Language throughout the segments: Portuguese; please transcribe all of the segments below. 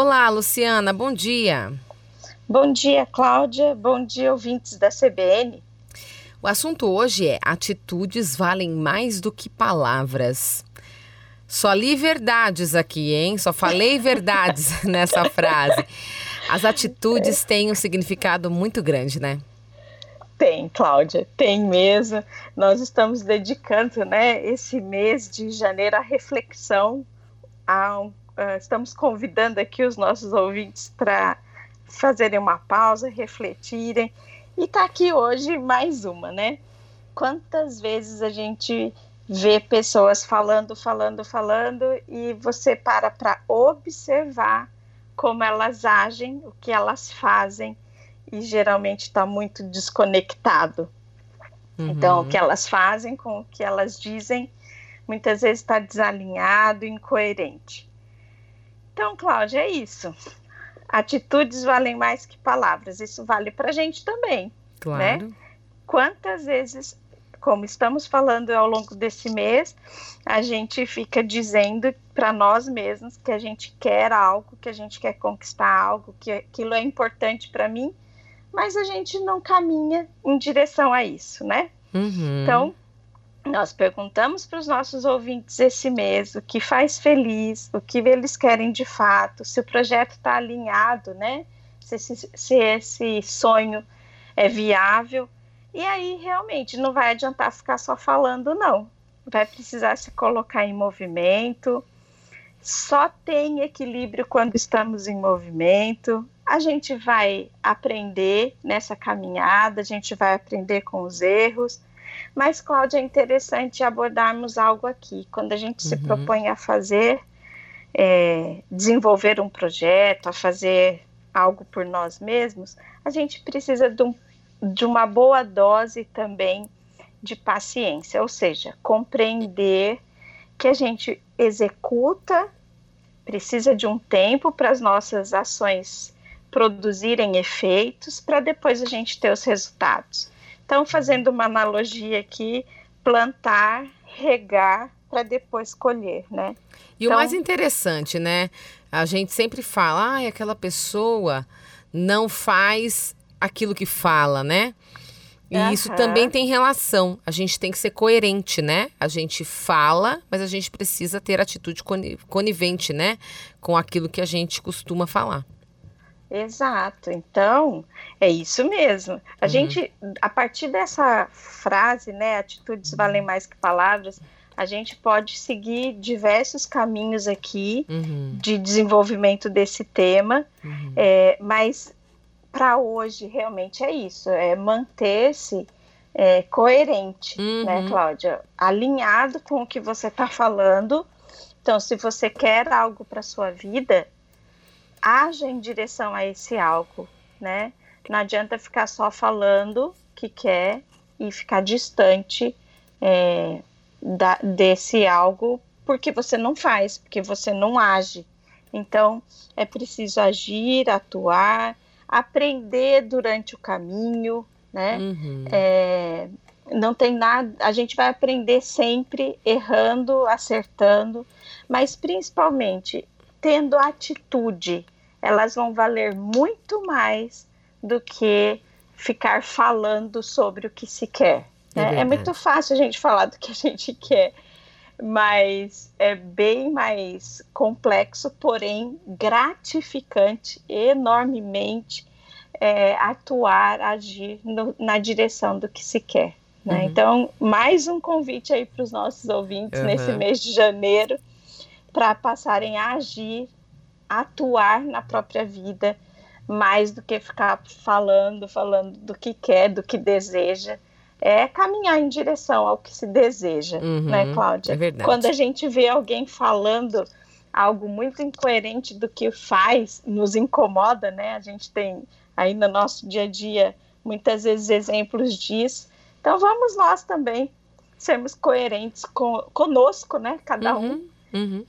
Olá, Luciana, bom dia. Bom dia, Cláudia. Bom dia, ouvintes da CBN. O assunto hoje é atitudes valem mais do que palavras. Só li verdades aqui, hein? Só falei verdades nessa frase. As atitudes têm um significado muito grande, né? Tem, Cláudia, tem mesmo. Nós estamos dedicando, né, esse mês de janeiro à reflexão. A, uh, estamos convidando aqui os nossos ouvintes para fazerem uma pausa, refletirem. E tá aqui hoje mais uma, né? Quantas vezes a gente vê pessoas falando, falando, falando e você para para observar como elas agem, o que elas fazem e geralmente está muito desconectado. Uhum. Então, o que elas fazem com o que elas dizem muitas vezes está desalinhado, incoerente. Então, Cláudia, é isso. Atitudes valem mais que palavras. Isso vale para a gente também. Né? Claro. Né? Quantas vezes, como estamos falando ao longo desse mês, a gente fica dizendo para nós mesmos que a gente quer algo, que a gente quer conquistar algo, que aquilo é importante para mim, mas a gente não caminha em direção a isso, né? Uhum. Então, nós perguntamos para os nossos ouvintes esse mês o que faz feliz, o que eles querem de fato, se o projeto está alinhado, né? Se esse, se esse sonho é viável. E aí, realmente, não vai adiantar ficar só falando, não. Vai precisar se colocar em movimento. Só tem equilíbrio quando estamos em movimento a gente vai aprender nessa caminhada, a gente vai aprender com os erros. Mas, Cláudia, é interessante abordarmos algo aqui. Quando a gente uhum. se propõe a fazer, é, desenvolver um projeto, a fazer algo por nós mesmos, a gente precisa de, um, de uma boa dose também de paciência, ou seja, compreender que a gente executa, precisa de um tempo para as nossas ações produzirem efeitos para depois a gente ter os resultados. Então, fazendo uma analogia aqui, plantar, regar para depois colher, né? E então, o mais interessante, né? A gente sempre fala, ah, aquela pessoa não faz aquilo que fala, né? E uh -huh. isso também tem relação. A gente tem que ser coerente, né? A gente fala, mas a gente precisa ter atitude conivente, né? Com aquilo que a gente costuma falar. Exato. Então, é isso mesmo. A uhum. gente, a partir dessa frase, né, atitudes valem mais que palavras, a gente pode seguir diversos caminhos aqui uhum. de desenvolvimento desse tema, uhum. é, mas para hoje realmente é isso, é manter-se é, coerente, né, uhum. Cláudia? Alinhado com o que você está falando. Então, se você quer algo para sua vida, haja em direção a esse algo, né? Não adianta ficar só falando que quer e ficar distante é, da, desse algo porque você não faz, porque você não age. Então, é preciso agir, atuar, aprender durante o caminho, né? Uhum. É, não tem nada, a gente vai aprender sempre errando, acertando, mas principalmente tendo atitude, elas vão valer muito mais do que ficar falando sobre o que se quer. Né? É, é, muito fácil a gente falar do que a gente quer, mas é bem mais complexo, porém gratificante enormemente é, atuar, agir no, na direção do que se quer. Né? Uhum. Então, mais um convite aí para os nossos ouvintes uhum. nesse mês de janeiro para passarem a agir atuar na própria vida mais do que ficar falando, falando do que quer, do que deseja. É caminhar em direção ao que se deseja, uhum, né, Cláudia? É verdade. Quando a gente vê alguém falando algo muito incoerente do que faz, nos incomoda, né? A gente tem aí no nosso dia a dia muitas vezes exemplos disso. Então vamos nós também sermos coerentes com, conosco, né? Cada uhum, um. Uhum.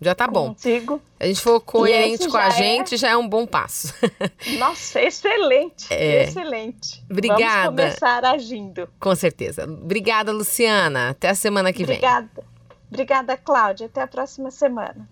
Já tá bom. Contigo. A gente for coerente com a é gente, é... já é um bom passo. Nossa, excelente. É. Excelente. Obrigada. Vamos começar agindo. Com certeza. Obrigada, Luciana. Até a semana que Obrigada. vem. Obrigada. Obrigada, Cláudia. Até a próxima semana.